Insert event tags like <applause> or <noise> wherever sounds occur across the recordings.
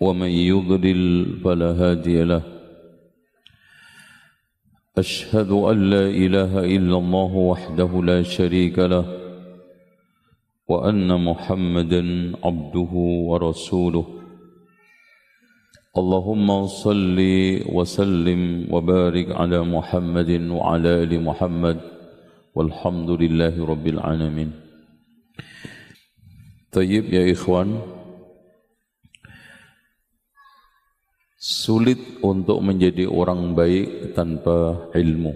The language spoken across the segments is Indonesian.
ومن يضلل فلا هادي له. أشهد أن لا إله إلا الله وحده لا شريك له وأن محمدا عبده ورسوله. اللهم صل وسلم وبارك على محمد وعلى آل محمد والحمد لله رب العالمين. طيب يا إخوان Sulit untuk menjadi orang baik tanpa ilmu.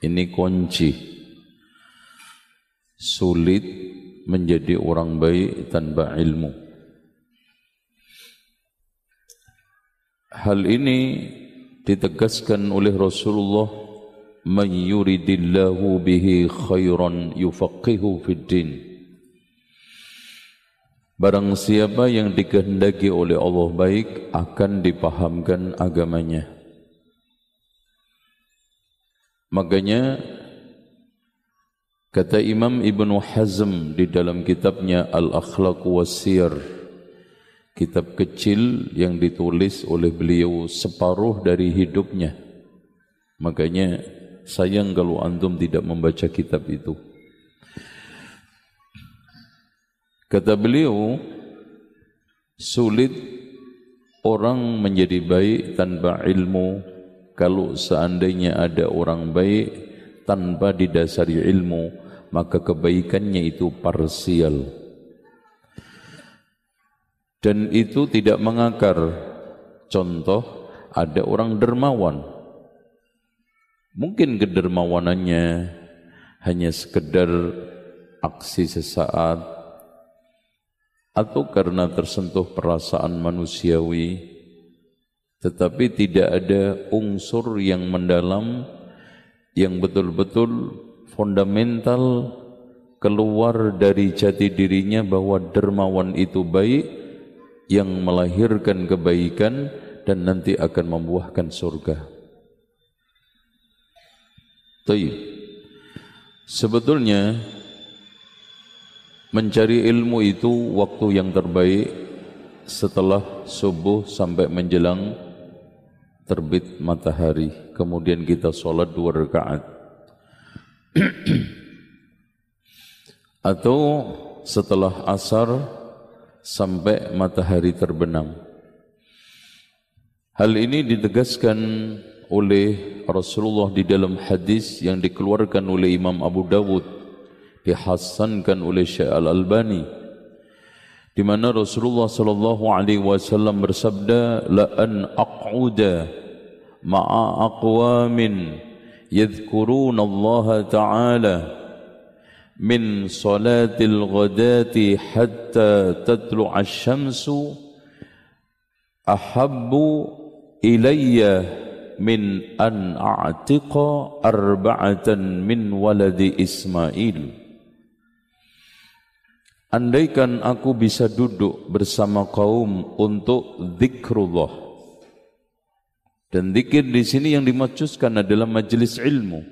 Ini kunci. Sulit menjadi orang baik tanpa ilmu. Hal ini ditegaskan oleh Rasulullah man yuridillahu bihi khairan yufaqihu fid din Barang siapa yang dikehendaki oleh Allah baik akan dipahamkan agamanya. Makanya kata Imam Ibn Hazm di dalam kitabnya Al-Akhlaq Wasir kitab kecil yang ditulis oleh beliau separuh dari hidupnya. Makanya sayang kalau antum tidak membaca kitab itu. Kata beliau, sulit orang menjadi baik tanpa ilmu kalau seandainya ada orang baik tanpa didasari ilmu maka kebaikannya itu parsial. Dan itu tidak mengakar. Contoh ada orang dermawan. Mungkin kedermawanannya hanya sekedar aksi sesaat atau karena tersentuh perasaan manusiawi tetapi tidak ada unsur yang mendalam yang betul-betul fundamental keluar dari jati dirinya bahwa dermawan itu baik yang melahirkan kebaikan dan nanti akan membuahkan surga. Taib. Sebetulnya Mencari ilmu itu waktu yang terbaik setelah subuh sampai menjelang terbit matahari. Kemudian kita sholat dua rakaat. <clears throat> Atau setelah asar sampai matahari terbenam. Hal ini ditegaskan oleh Rasulullah di dalam hadis yang dikeluarkan oleh Imam Abu Dawud dihasankan oleh Syekh Al-Albani di mana Rasulullah sallallahu alaihi wasallam bersabda la an aq'uda ma'a aqwamin yadhkuruna Allah ta'ala min salatil ghadati hatta tatlu'a asy-syamsu ahabbu ilayya min an a'tiqa arba'atan min waladi Ismail Andaikan aku bisa duduk bersama kaum untuk zikrullah. Dan zikir di sini yang dimaksudkan adalah majelis ilmu.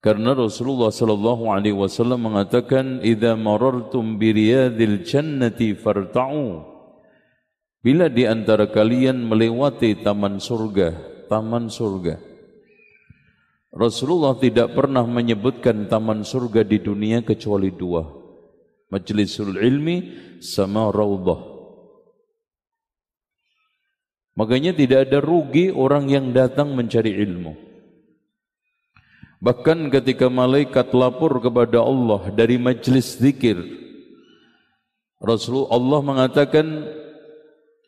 Karena Rasulullah sallallahu alaihi wasallam mengatakan, "Idza marartum bi riyadil jannati farta'u." Bila di antara kalian melewati taman surga, taman surga. Rasulullah tidak pernah menyebutkan taman surga di dunia kecuali dua majlisul ilmi sama raudhah. Makanya tidak ada rugi orang yang datang mencari ilmu. Bahkan ketika malaikat lapor kepada Allah dari majlis zikir, Rasulullah Allah mengatakan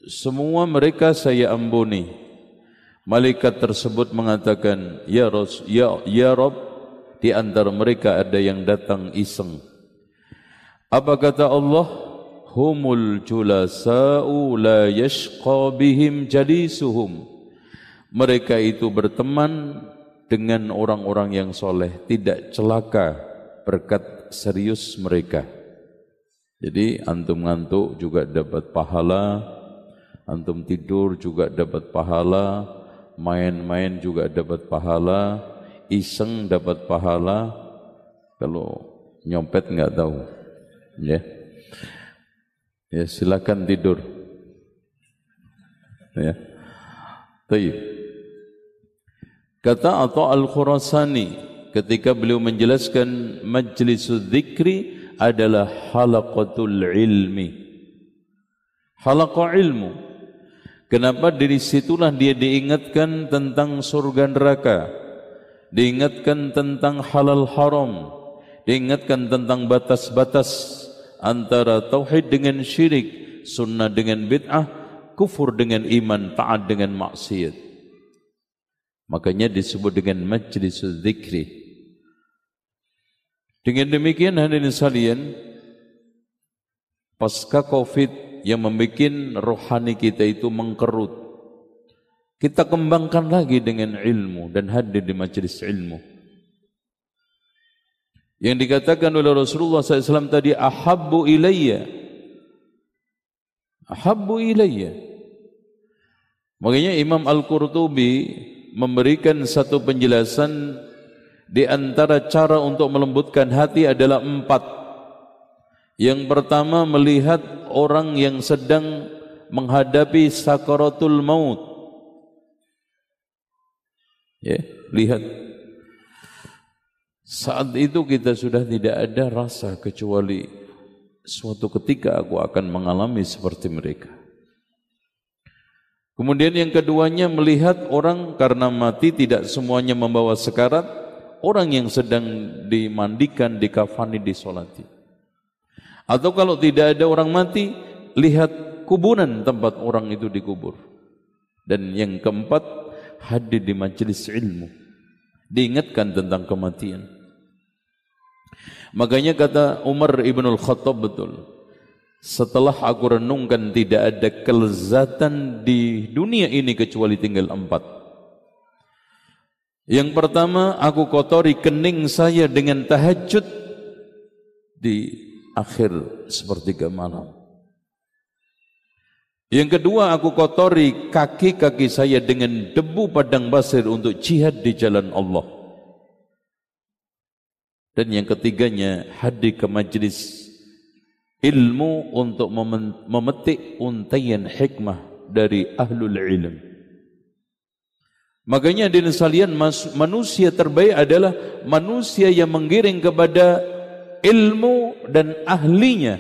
semua mereka saya ampuni. Malaikat tersebut mengatakan, ya Ras, ya ya Rabb, di antara mereka ada yang datang iseng. Apa kata Allah? humul julasa'u la yashqa bihim jalisuhum. Mereka itu berteman dengan orang-orang yang soleh. Tidak celaka berkat serius mereka. Jadi antum ngantuk juga dapat pahala. Antum tidur juga dapat pahala. Main-main juga dapat pahala. Iseng dapat pahala. Kalau nyopet nggak tahu ya ya silakan tidur ya Tayyib. Kata Atha Al-Khurasani ketika beliau menjelaskan majlisul dzikri adalah halaqatul ilmi. Halaqa ilmu. Kenapa dari situlah dia diingatkan tentang surga neraka, diingatkan tentang halal haram, diingatkan tentang batas-batas antara tauhid dengan syirik, sunnah dengan bid'ah, kufur dengan iman, taat dengan maksiat. Makanya disebut dengan majlis zikri. Dengan demikian hadirin sekalian, pasca Covid yang membuat rohani kita itu mengkerut, kita kembangkan lagi dengan ilmu dan hadir di majlis ilmu. Yang dikatakan oleh Rasulullah SAW tadi ahabbu ilayya ahabbu ilayya Makanya Imam Al-Qurtubi memberikan satu penjelasan di antara cara untuk melembutkan hati adalah empat. Yang pertama melihat orang yang sedang menghadapi sakaratul maut. Ya, lihat saat itu kita sudah tidak ada rasa kecuali suatu ketika aku akan mengalami seperti mereka. Kemudian yang keduanya melihat orang karena mati tidak semuanya membawa sekarat, orang yang sedang dimandikan, dikafani, disolati. Atau kalau tidak ada orang mati, lihat kuburan tempat orang itu dikubur. Dan yang keempat, hadir di majelis ilmu. Diingatkan tentang kematian. Makanya kata Umar ibn al-Khattab betul. Setelah aku renungkan tidak ada kelezatan di dunia ini kecuali tinggal empat. Yang pertama aku kotori kening saya dengan tahajud di akhir sepertiga malam. Yang kedua aku kotori kaki-kaki saya dengan debu padang pasir untuk jihad di jalan Allah. Dan yang ketiganya hadir ke majlis ilmu untuk memetik untayan hikmah dari ahlul ilm. Makanya di sekalian manusia terbaik adalah manusia yang menggiring kepada ilmu dan ahlinya.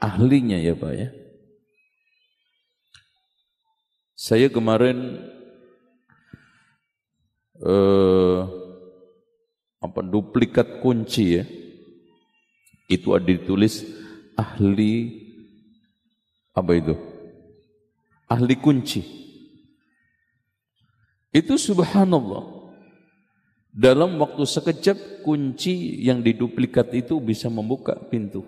Ahlinya ya Pak ya. Saya kemarin uh, apa duplikat kunci ya? Itu ada ditulis ahli apa itu? Ahli kunci. Itu subhanallah. Dalam waktu sekejap kunci yang diduplikat itu bisa membuka pintu.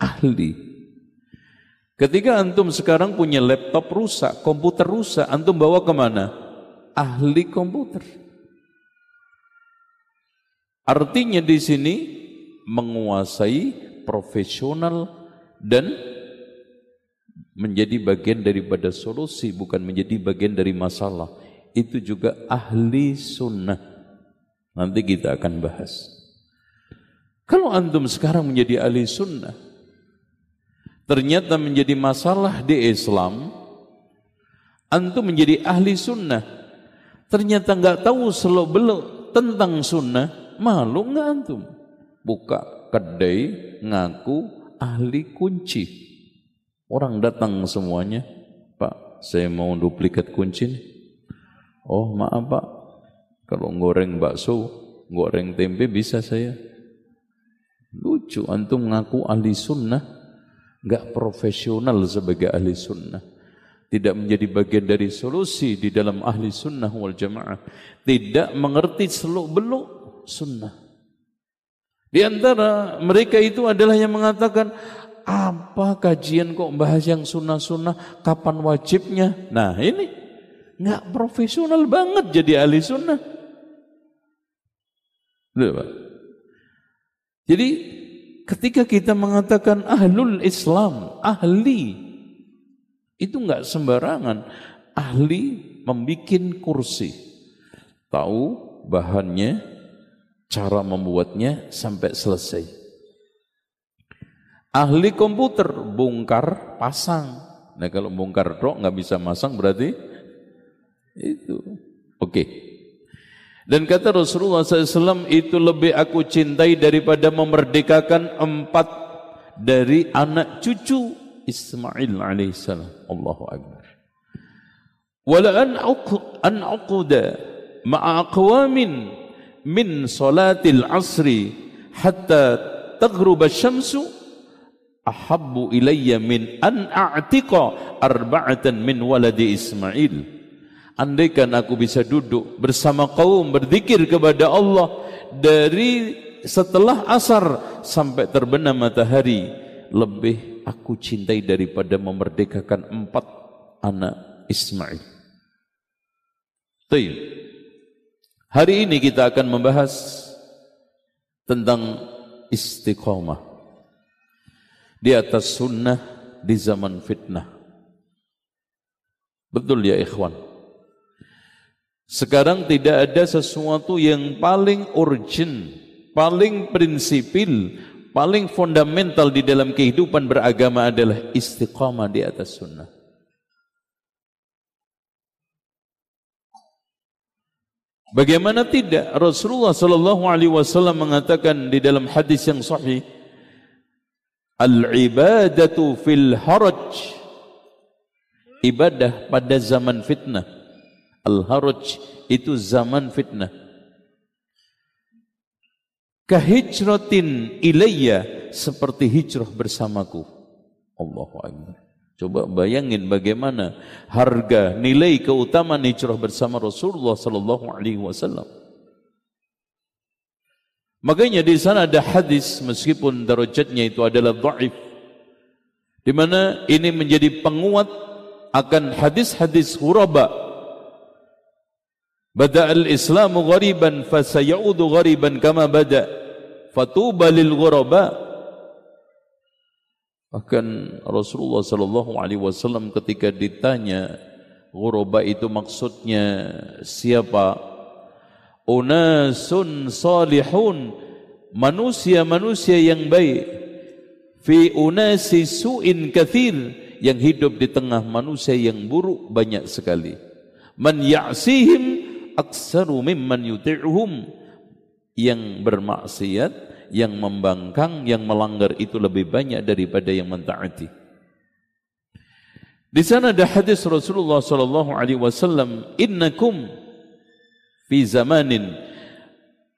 Ahli. Ketika antum sekarang punya laptop rusak komputer rusak antum bawa ke mana? Ahli komputer Artinya di sini menguasai profesional dan menjadi bagian daripada solusi bukan menjadi bagian dari masalah. Itu juga ahli sunnah. Nanti kita akan bahas. Kalau antum sekarang menjadi ahli sunnah, ternyata menjadi masalah di Islam, antum menjadi ahli sunnah, ternyata nggak tahu selok belok tentang sunnah, Malu nggak antum? Buka kedai ngaku ahli kunci. Orang datang semuanya, Pak, saya mau duplikat kunci nih. Oh maaf Pak, kalau goreng bakso, goreng tempe bisa saya. Lucu, antum ngaku ahli sunnah, nggak profesional sebagai ahli sunnah tidak menjadi bagian dari solusi di dalam ahli sunnah wal jamaah tidak mengerti seluk beluk sunnah. Di antara mereka itu adalah yang mengatakan, apa kajian kok bahas yang sunnah-sunnah, kapan wajibnya? Nah ini, nggak profesional banget jadi ahli sunnah. Jadi ketika kita mengatakan ahlul Islam, ahli, itu nggak sembarangan. Ahli membuat kursi, tahu bahannya, cara membuatnya sampai selesai. Ahli komputer bongkar pasang. Nah kalau bongkar dok nggak bisa masang berarti itu oke. Okay. Dan kata Rasulullah SAW itu lebih aku cintai daripada memerdekakan empat dari anak cucu Ismail alaihissalam. Allahu Akbar. Wala an uquda ma'a aqwamin min salatil asri hatta taghruba syamsu ahabbu ilayya min an a'tiqa arba'atan min waladi Ismail andaikan aku bisa duduk bersama kaum berzikir kepada Allah dari setelah asar sampai terbenam matahari lebih aku cintai daripada memerdekakan empat anak Ismail. Tayyib. Hari ini kita akan membahas tentang istiqomah di atas sunnah di zaman fitnah. Betul ya ikhwan? Sekarang tidak ada sesuatu yang paling urgent, paling prinsipil, paling fundamental di dalam kehidupan beragama adalah istiqamah di atas sunnah. Bagaimana tidak Rasulullah sallallahu alaihi wasallam mengatakan di dalam hadis yang sahih Al-ibadatu fil haraj. Ibadah pada zaman fitnah. Al-haraj itu zaman fitnah. Kahijratin ilayya Seperti hijrah bersamaku. Allahu Akbar Coba bayangin bagaimana harga nilai keutamaan hijrah bersama Rasulullah sallallahu alaihi wasallam. Makanya di sana ada hadis meskipun darajatnya itu adalah dhaif di mana ini menjadi penguat akan hadis-hadis ghuraba. Bada al-Islamu ghariban fasayaudu ghariban kama bada. Fatuba lil ghuraba Bahkan Rasulullah sallallahu alaihi wasallam ketika ditanya ghuraba itu maksudnya siapa? Unasun salihun, manusia-manusia yang baik. Fi unasi su'in kathir, yang hidup di tengah manusia yang buruk banyak sekali. Man ya'sihim aksaru mimman yuti'uhum. Yang bermaksiat yang membangkang, yang melanggar itu lebih banyak daripada yang mentaati. Di sana ada hadis Rasulullah sallallahu alaihi wasallam, "Innakum fi zamanin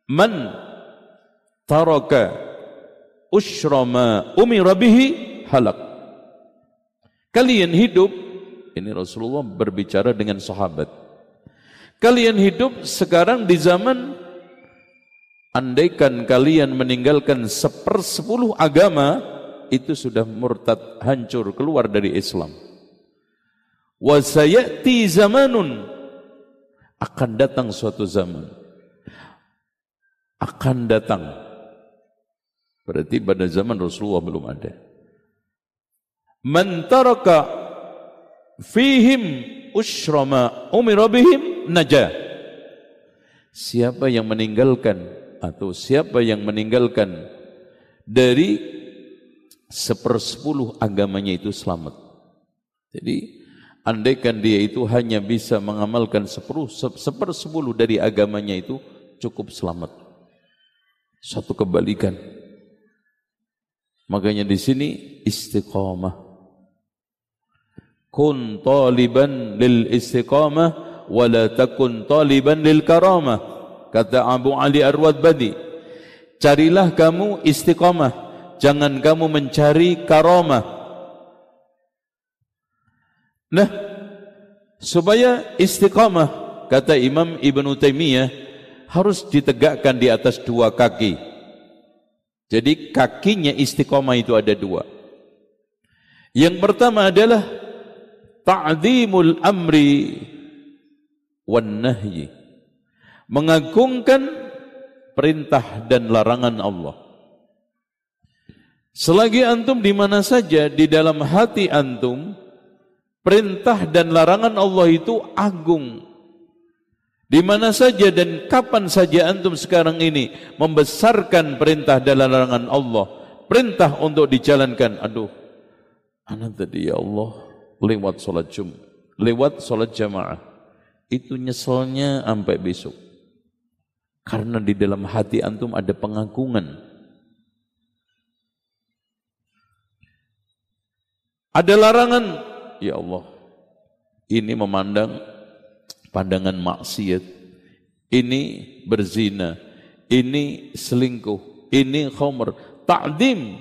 man taraka ushra ma umira bihi halak." Kalian hidup ini Rasulullah berbicara dengan sahabat. Kalian hidup sekarang di zaman Andaikan kalian meninggalkan sepersepuluh agama, itu sudah murtad hancur keluar dari Islam. Wasayati zamanun akan datang suatu zaman. Akan datang. Berarti pada zaman Rasulullah belum ada. Man taraka fihim ushrama umira bihim najah. Siapa yang meninggalkan atau siapa yang meninggalkan dari sepersepuluh agamanya itu selamat. Jadi andaikan dia itu hanya bisa mengamalkan sepuluh, sepersepuluh dari agamanya itu cukup selamat. Satu kebalikan. Makanya di sini istiqamah. Kun taliban lil istiqamah wala takun taliban lil karamah kata Abu Ali Arwad Badi carilah kamu istiqamah jangan kamu mencari karamah nah supaya istiqamah kata Imam Ibn Taimiyah harus ditegakkan di atas dua kaki Jadi kakinya istiqomah itu ada dua. Yang pertama adalah ta'zimul amri wan nahyi. Mengagungkan perintah dan larangan Allah. Selagi antum di mana saja di dalam hati antum perintah dan larangan Allah itu agung di mana saja dan kapan saja antum sekarang ini membesarkan perintah dan larangan Allah, perintah untuk dijalankan. Aduh, anak tadi ya Allah lewat sholat jum, lewat sholat jamaah. Itu nyeselnya sampai besok. Karena di dalam hati antum ada pengagungan. Ada larangan, ya Allah. Ini memandang pandangan maksiat, ini berzina, ini selingkuh, ini khamr, ta'dim.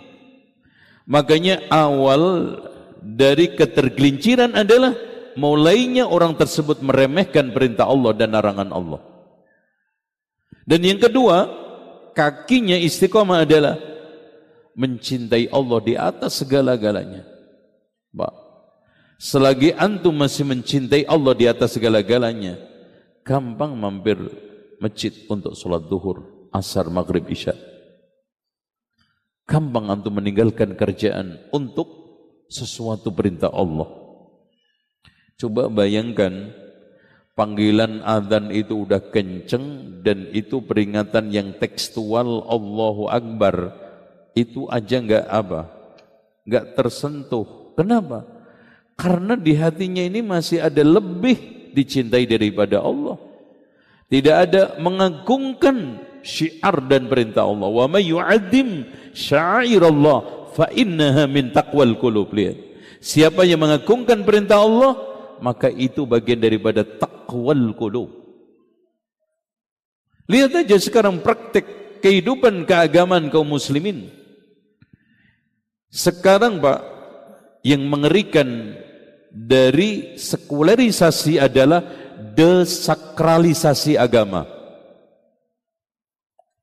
Makanya awal dari ketergelinciran adalah mulainya orang tersebut meremehkan perintah Allah dan larangan Allah. Dan yang kedua, kakinya istiqomah adalah mencintai Allah di atas segala-galanya. Pak, Selagi antum masih mencintai Allah di atas segala-galanya, gampang mampir masjid untuk sholat duhur, asar, maghrib, isya. Gampang antum meninggalkan kerjaan untuk sesuatu perintah Allah. Coba bayangkan panggilan adzan itu udah kenceng dan itu peringatan yang tekstual Allahu Akbar itu aja nggak apa nggak tersentuh kenapa karena di hatinya ini masih ada lebih dicintai daripada Allah. Tidak ada mengagungkan syiar dan perintah Allah. Wa may sya'airallah fa innaha min taqwal qulub. Siapa yang mengagungkan perintah Allah, maka itu bagian daripada taqwal qulub. Lihat aja sekarang praktek kehidupan keagamaan kaum muslimin. Sekarang Pak, yang mengerikan dari sekularisasi adalah desakralisasi agama.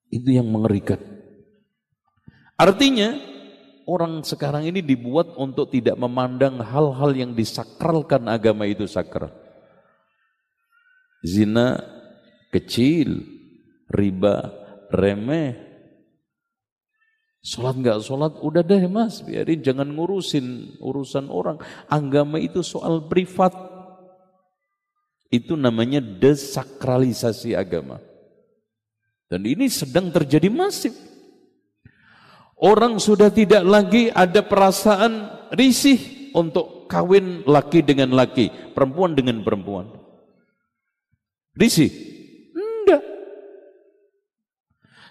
Itu yang mengerikan. Artinya, orang sekarang ini dibuat untuk tidak memandang hal-hal yang disakralkan agama itu sakral. Zina kecil, riba remeh, Sholat nggak sholat, udah deh mas, biarin jangan ngurusin urusan orang. Agama itu soal privat. Itu namanya desakralisasi agama. Dan ini sedang terjadi masif. Orang sudah tidak lagi ada perasaan risih untuk kawin laki dengan laki, perempuan dengan perempuan. Risih.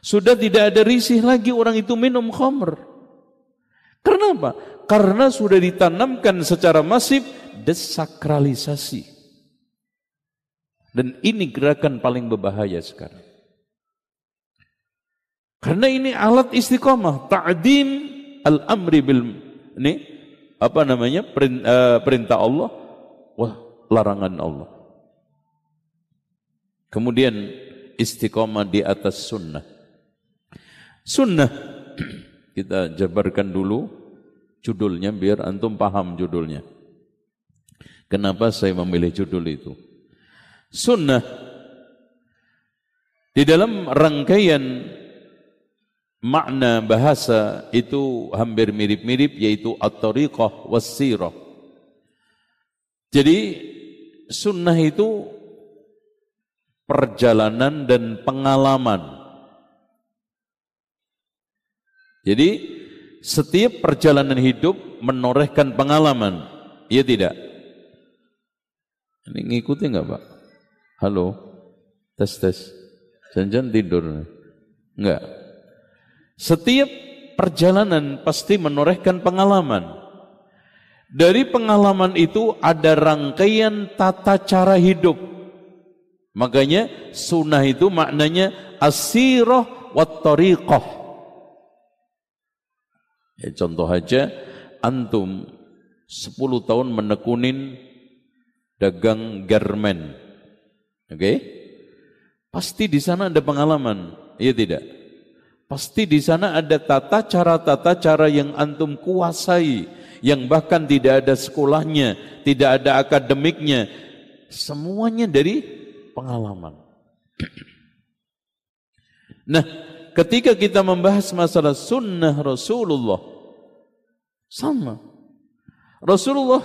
Sudah tidak ada risih lagi orang itu minum khamr. Kenapa? Karena sudah ditanamkan secara masif desakralisasi. Dan ini gerakan paling berbahaya sekarang. Karena ini alat istiqomah, ta'dim al-amri bil ini apa namanya eh, perintah Allah, wah larangan Allah. Kemudian istiqomah di atas sunnah. Sunnah. <clears throat> Kita jabarkan dulu judulnya biar antum paham judulnya. Kenapa saya memilih judul itu? Sunnah. Di dalam rangkaian makna bahasa itu hampir mirip-mirip yaitu at-tariqah was-sirah. Jadi sunnah itu perjalanan dan pengalaman Jadi setiap perjalanan hidup menorehkan pengalaman. Iya tidak? Ini ngikuti nggak Pak? Halo? Tes tes. Jangan tidur. Enggak. Setiap perjalanan pasti menorehkan pengalaman. Dari pengalaman itu ada rangkaian tata cara hidup. Makanya sunnah itu maknanya asirah wat tariqah. Ya, contoh aja, antum 10 tahun menekunin dagang garmen. Oke? Okay? Pasti di sana ada pengalaman, iya tidak? Pasti di sana ada tata cara-tata cara yang antum kuasai, yang bahkan tidak ada sekolahnya, tidak ada akademiknya, semuanya dari pengalaman. Nah, ketika kita membahas masalah sunnah Rasulullah, sama. Rasulullah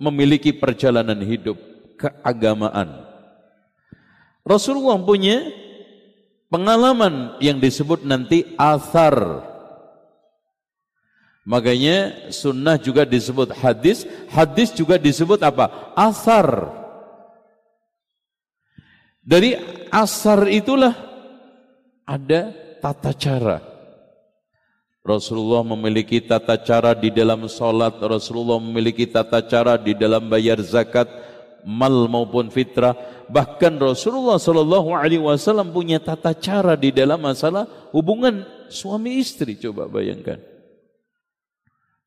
memiliki perjalanan hidup keagamaan. Rasulullah punya pengalaman yang disebut nanti athar. Makanya sunnah juga disebut hadis, hadis juga disebut apa? Asar. Dari asar itulah ada tata cara. Rasulullah memiliki tata cara di dalam solat, Rasulullah memiliki tata cara di dalam bayar zakat, mal maupun fitrah, Bahkan Rasulullah Shallallahu Alaihi Wasallam punya tata cara di dalam masalah hubungan suami istri. Coba bayangkan.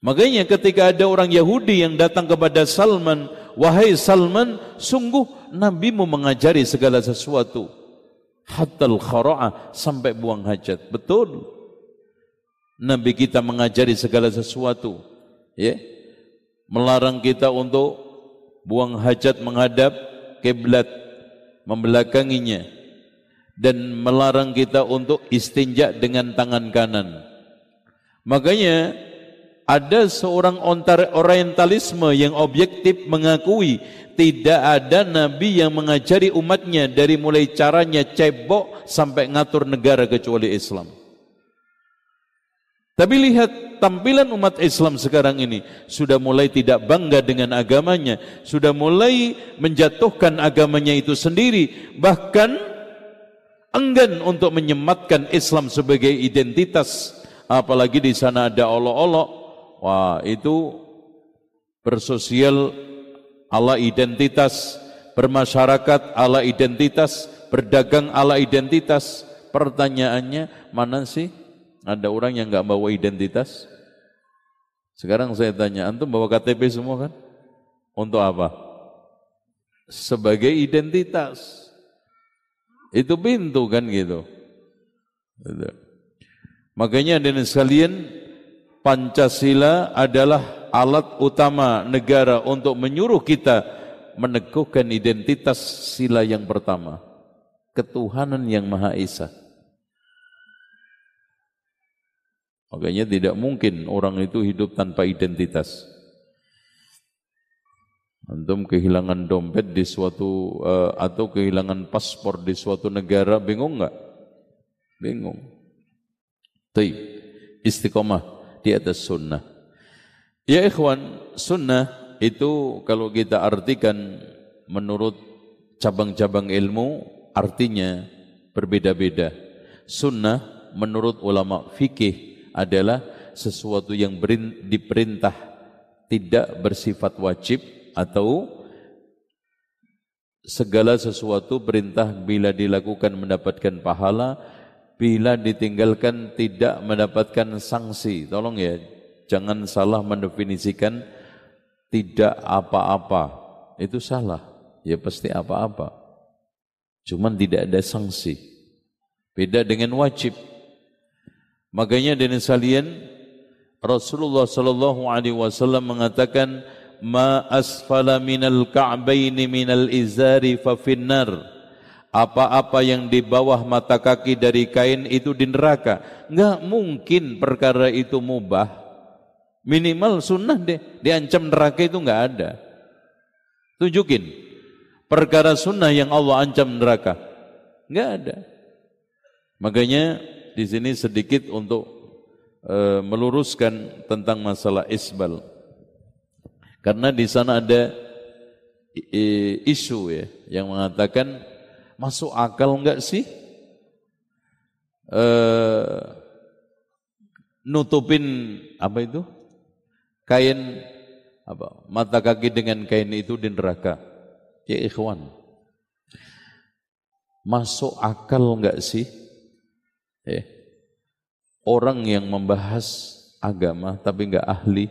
Makanya ketika ada orang Yahudi yang datang kepada Salman, wahai Salman, sungguh Nabi mau mengajari segala sesuatu. Hatal khara'ah sampai buang hajat. Betul. Nabi kita mengajari segala sesuatu. Ya. Melarang kita untuk buang hajat menghadap kiblat membelakanginya dan melarang kita untuk istinja dengan tangan kanan. Makanya ada seorang orientalisme yang objektif mengakui tidak ada nabi yang mengajari umatnya dari mulai caranya cebok sampai ngatur negara kecuali Islam. Tapi lihat tampilan umat Islam sekarang ini sudah mulai tidak bangga dengan agamanya, sudah mulai menjatuhkan agamanya itu sendiri, bahkan enggan untuk menyematkan Islam sebagai identitas, apalagi di sana ada olok-olok. Wah, itu bersosial ala identitas, bermasyarakat ala identitas, berdagang ala identitas. Pertanyaannya, mana sih ada orang yang nggak bawa identitas? Sekarang saya tanya, antum bawa KTP semua kan? Untuk apa? Sebagai identitas. Itu pintu kan gitu. gitu. Makanya dan sekalian Pancasila adalah alat utama negara untuk menyuruh kita meneguhkan identitas sila yang pertama, ketuhanan yang Maha Esa. Makanya tidak mungkin orang itu hidup tanpa identitas. Antum kehilangan dompet di suatu uh, atau kehilangan paspor di suatu negara, bingung nggak? Bingung. Tapi istiqomah di atas sunnah. Ya ikhwan, sunnah itu kalau kita artikan menurut cabang-cabang ilmu artinya berbeda-beda. Sunnah menurut ulama fikih adalah sesuatu yang diperintah tidak bersifat wajib atau segala sesuatu perintah bila dilakukan mendapatkan pahala bila ditinggalkan tidak mendapatkan sanksi. Tolong ya jangan salah mendefinisikan tidak apa-apa. Itu salah. Ya pasti apa-apa. Cuman tidak ada sanksi. Beda dengan wajib Makanya dengan salian Rasulullah sallallahu alaihi wasallam mengatakan ma asfala minal ka'baini minal izari fa finnar. Apa-apa yang di bawah mata kaki dari kain itu di neraka. Enggak mungkin perkara itu mubah. Minimal sunnah deh. Diancam neraka itu enggak ada. Tunjukin. Perkara sunnah yang Allah ancam neraka. Enggak ada. Makanya di sini sedikit untuk e, meluruskan tentang masalah isbal. Karena di sana ada isu ya yang mengatakan masuk akal enggak sih e, nutupin apa itu kain apa mata kaki dengan kain itu di neraka. Ya ikhwan. Masuk akal enggak sih Ya. Orang yang membahas agama tapi enggak ahli.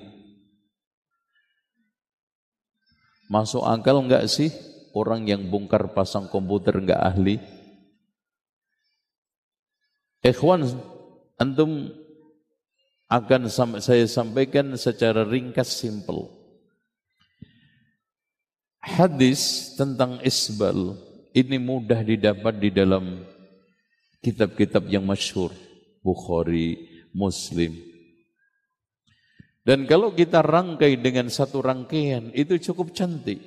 Masuk akal enggak sih orang yang bongkar pasang komputer enggak ahli? Ikhwan, antum akan saya sampaikan secara ringkas simple. Hadis tentang isbal ini mudah didapat di dalam kitab-kitab yang masyhur, Bukhari, Muslim. Dan kalau kita rangkai dengan satu rangkaian itu cukup cantik.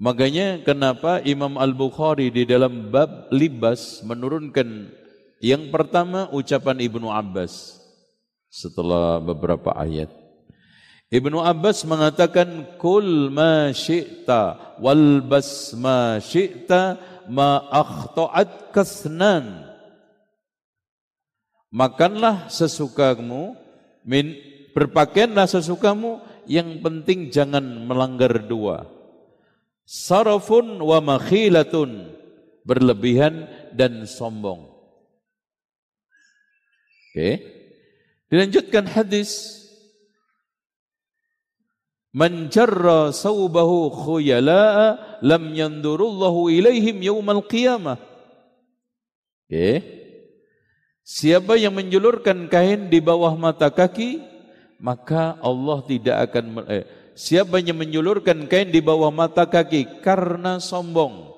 Makanya kenapa Imam Al-Bukhari di dalam bab libas menurunkan yang pertama ucapan Ibnu Abbas setelah beberapa ayat. Ibnu Abbas mengatakan kul ma syi'ta wal bas ma syi'ta ma akhta'at kasnan. Makanlah sesukamu, min, berpakaianlah sesukamu, yang penting jangan melanggar dua. Sarafun wa makhilatun, berlebihan dan sombong. Oke. Okay. Dilanjutkan hadis Man jarra sawbahu khuyala'a lam yandurullahu ilaihim yaumal qiyamah. Okay. Siapa yang menjulurkan kain di bawah mata kaki, maka Allah tidak akan eh, siapa yang menjulurkan kain di bawah mata kaki karena sombong,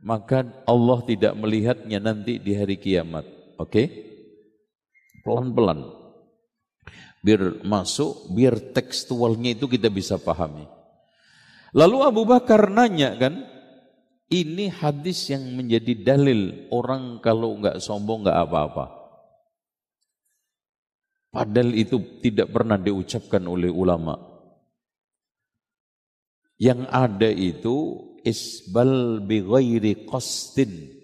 maka Allah tidak melihatnya nanti di hari kiamat. Oke? Okay? Pelan-pelan biar masuk, biar tekstualnya itu kita bisa pahami. Lalu Abu Bakar nanya kan, ini hadis yang menjadi dalil orang kalau nggak sombong nggak apa-apa. Padahal itu tidak pernah diucapkan oleh ulama. Yang ada itu isbal bi ghairi qastin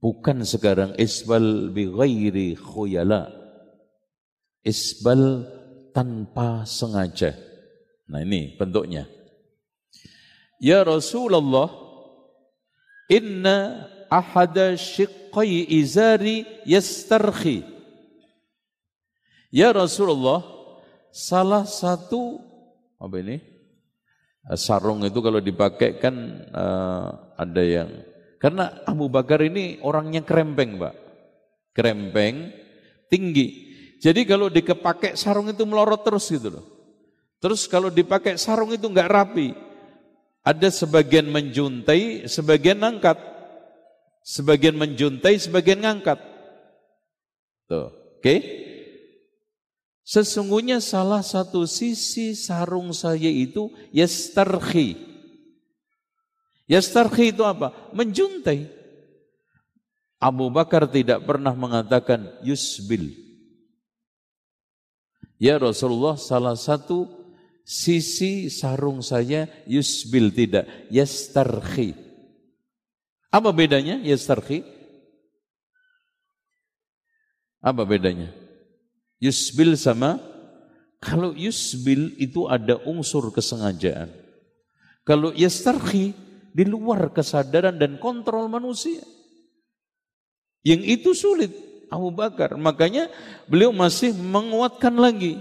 Bukan sekarang isbal bi ghairi khuyala. Isbal tanpa sengaja. Nah ini bentuknya. Ya Rasulullah, inna ahada syiqqai izari yastarkhi. Ya Rasulullah, salah satu apa ini? Sarung itu kalau dipakai kan uh, ada yang karena Abu Bakar ini orangnya krempeng, Pak. Krempeng, tinggi. Jadi kalau dikepakai sarung itu melorot terus gitu loh. Terus kalau dipakai sarung itu enggak rapi. Ada sebagian menjuntai, sebagian ngangkat. Sebagian menjuntai, sebagian ngangkat. Tuh, oke? Okay? Sesungguhnya salah satu sisi sarung saya itu yastarhi Yastarhi itu apa? Menjuntai. Abu Bakar tidak pernah mengatakan yusbil. Ya Rasulullah salah satu sisi sarung saya yusbil tidak. Yastarhi. Apa bedanya yastarhi? Apa bedanya? Yusbil sama kalau yusbil itu ada unsur kesengajaan. Kalau yastarhi di luar kesadaran dan kontrol manusia. Yang itu sulit Abu Bakar. Makanya beliau masih menguatkan lagi.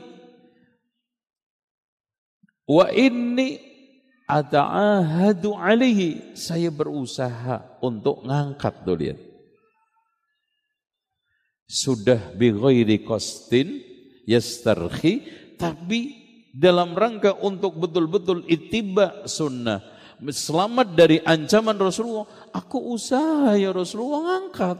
Wa inni ata'ahadu alaihi. Saya berusaha untuk ngangkat tuh lihat. Sudah bi ghairi qastin yastarhi tapi dalam rangka untuk betul-betul itiba sunnah selamat dari ancaman Rasulullah, aku usaha ya Rasulullah ngangkat.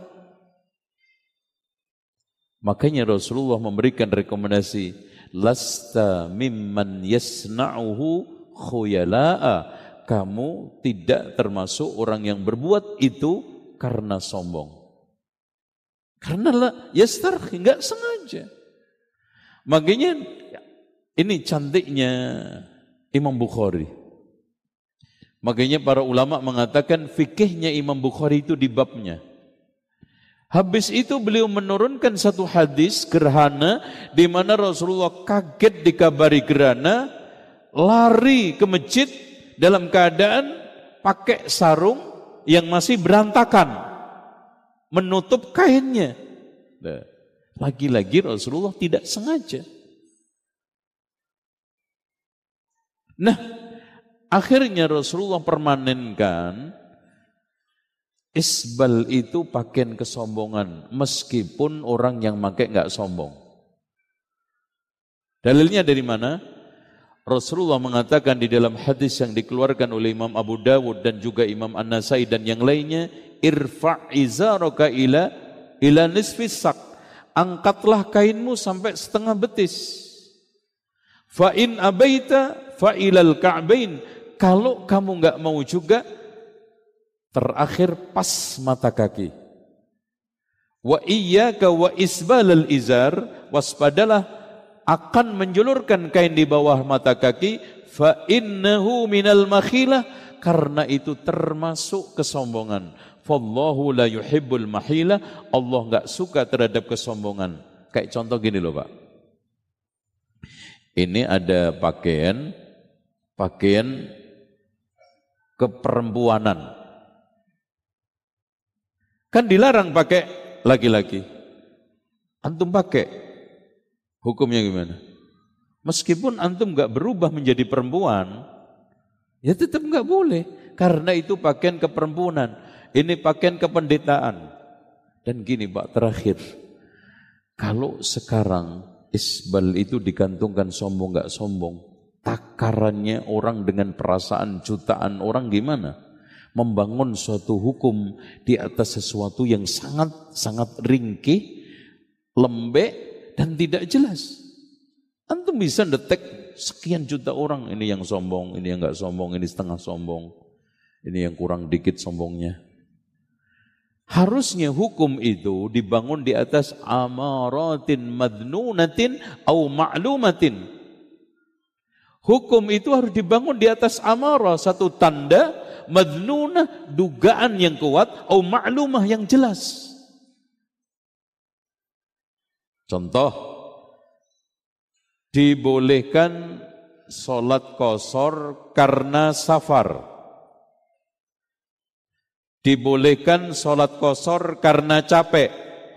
Makanya Rasulullah memberikan rekomendasi, lasta mimman yasna'uhu khuyala'a. Kamu tidak termasuk orang yang berbuat itu karena sombong. Karena lah, yastarhi, enggak sengaja. Makanya ini cantiknya Imam Bukhari. Makanya para ulama mengatakan fikihnya Imam Bukhari itu di babnya. Habis itu beliau menurunkan satu hadis gerhana di mana Rasulullah kaget dikabari gerhana, lari ke masjid dalam keadaan pakai sarung yang masih berantakan, menutup kainnya. Nah, lagi-lagi Rasulullah tidak sengaja. Nah, Akhirnya Rasulullah permanenkan Isbal itu pakaian kesombongan, meskipun orang yang pakai nggak sombong. Dalilnya dari mana? Rasulullah mengatakan di dalam hadis yang dikeluarkan oleh Imam Abu Dawud dan juga Imam An-Nasai dan yang lainnya, irfa' izaraka ila ila nisfis. Angkatlah kainmu sampai setengah betis. Fa in abaita fa ilal ka'bain. Kalau kamu enggak mau juga terakhir pas mata kaki. Wa iyyaka wa isbalal izar waspadalah akan menjulurkan kain di bawah mata kaki fa innahu minal makhilah karena itu termasuk kesombongan. Fallahu la yuhibbul mahila. Allah enggak suka terhadap kesombongan. Kayak contoh gini loh, Pak. Ini ada pakaian pakaian keperempuanan. Kan dilarang pakai laki-laki. Antum pakai Hukumnya gimana? Meskipun antum nggak berubah menjadi perempuan, ya tetap nggak boleh. Karena itu pakaian keperempuanan. Ini pakaian kependetaan. Dan gini Pak, terakhir. Kalau sekarang isbal itu digantungkan sombong nggak sombong, takarannya orang dengan perasaan jutaan orang gimana? Membangun suatu hukum di atas sesuatu yang sangat sangat ringkih, lembek, dan tidak jelas. Antum bisa detek sekian juta orang ini yang sombong, ini yang enggak sombong, ini setengah sombong, ini yang kurang dikit sombongnya. Harusnya hukum itu dibangun di atas amaratin madnunatin au ma'lumatin. Hukum itu harus dibangun di atas amarah, satu tanda madnunah, dugaan yang kuat, au ma'lumah yang jelas. Contoh, dibolehkan sholat kosor karena safar. Dibolehkan sholat kosor karena capek.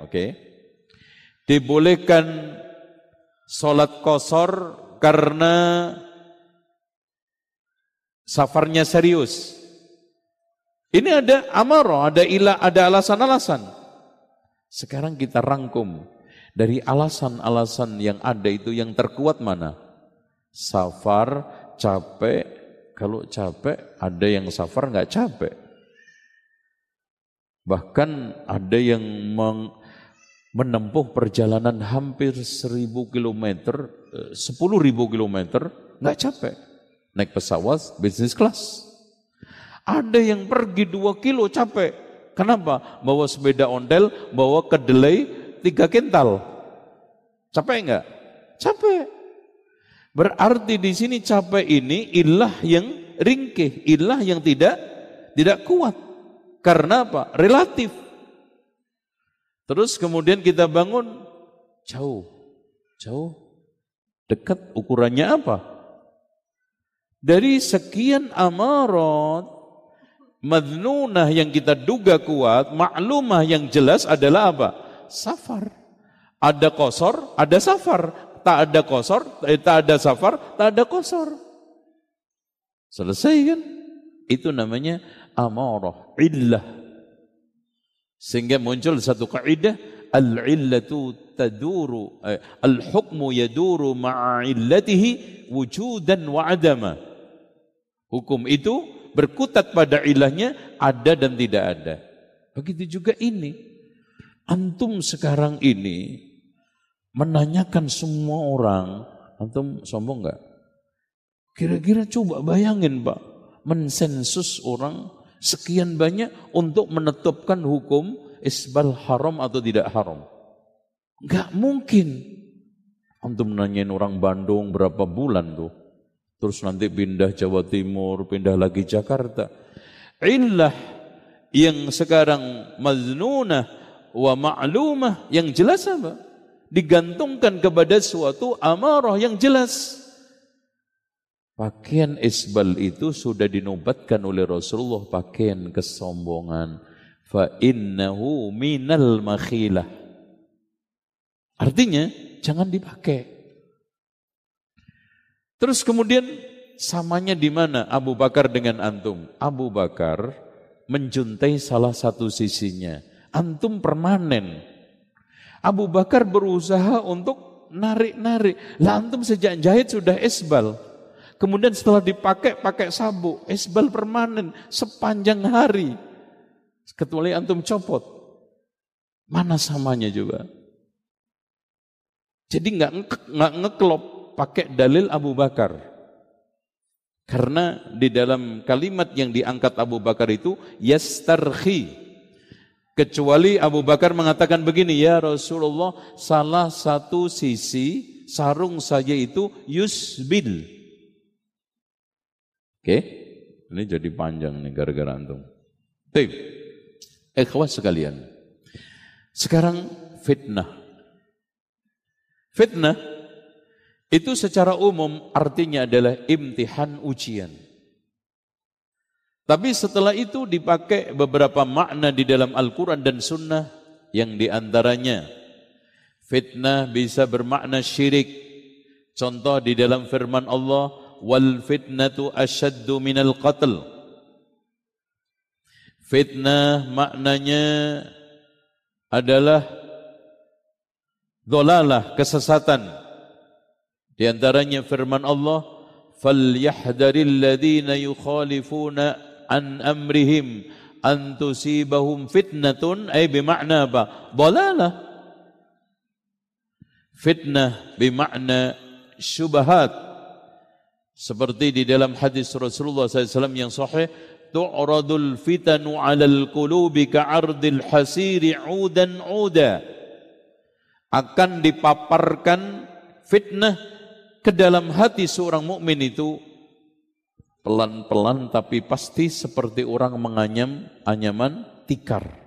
Oke. Dibolehkan sholat kosor karena safarnya serius. Ini ada amarah, ada ilah, ada alasan-alasan. Sekarang kita rangkum dari alasan-alasan yang ada itu yang terkuat mana? Safar, capek, kalau capek ada yang safar nggak capek. Bahkan ada yang meng, menempuh perjalanan hampir seribu kilometer, eh, sepuluh ribu kilometer, nggak capek. Naik pesawat, bisnis kelas. Ada yang pergi dua kilo capek. Kenapa? Bawa sepeda ondel, bawa kedelai, tiga kental. Capek enggak? Capek. Berarti di sini capek ini ilah yang ringkih, ilah yang tidak tidak kuat. Karena apa? Relatif. Terus kemudian kita bangun jauh, jauh, dekat ukurannya apa? Dari sekian amarat, madnunah yang kita duga kuat, maklumah yang jelas adalah apa? Safar. Ada kosor, ada safar. Tak ada kosor, eh, tak ada safar, tak ada kosor. Selesai kan? Itu namanya amarah, illah. Sehingga muncul satu kaidah al-illatu taduru eh, al-hukmu yaduru ma'a illatihi wujudan wa adama. Hukum itu berkutat pada ilahnya ada dan tidak ada. Begitu juga ini. Antum sekarang ini menanyakan semua orang, antum sombong nggak? Kira-kira coba bayangin Pak, mensensus orang sekian banyak untuk menetapkan hukum isbal haram atau tidak haram. Gak mungkin. Antum nanyain orang Bandung berapa bulan tuh. Terus nanti pindah Jawa Timur, pindah lagi Jakarta. Illah yang sekarang maznunah wa ma'lumah yang jelas apa? Digantungkan kepada suatu amarah yang jelas. Pakaian isbal itu sudah dinobatkan oleh Rasulullah pakaian kesombongan. Fa innahu minal makhilah. Artinya jangan dipakai. Terus kemudian samanya di mana Abu Bakar dengan antum? Abu Bakar menjuntai salah satu sisinya. Antum permanen. Abu Bakar berusaha untuk narik-narik. Lah antum sejak jahit sudah esbal. Kemudian setelah dipakai, pakai sabuk. Esbal permanen sepanjang hari. Kecuali antum copot. Mana samanya juga. Jadi nggak nggak ngeklop pakai dalil Abu Bakar. Karena di dalam kalimat yang diangkat Abu Bakar itu yastarhi. Kecuali Abu Bakar mengatakan begini, ya Rasulullah, salah satu sisi sarung saya itu yusbil. Oke, ini jadi panjang nih gara-gara antum. Baik, ikhwas sekalian. Sekarang fitnah. Fitnah itu secara umum artinya adalah imtihan ujian. Tapi setelah itu dipakai beberapa makna di dalam Al-Quran dan Sunnah yang di antaranya fitnah bisa bermakna syirik. Contoh di dalam firman Allah, wal fitnatu asyaddu minal qatl. Fitnah maknanya adalah dolalah, kesesatan. Di antaranya firman Allah, "Falyahdharil ladzina yukhalifuna an amrihim an tusibahum fitnatun" ay bermakna apa? Dalalah. Fitnah bermakna syubhat. Seperti di dalam hadis Rasulullah SAW yang sahih, tu'radul fitanu 'alal qulubi ka'ardil hasiri 'udan 'uda. Akan dipaparkan fitnah ke dalam hati seorang mukmin itu pelan-pelan tapi pasti seperti orang menganyam anyaman tikar.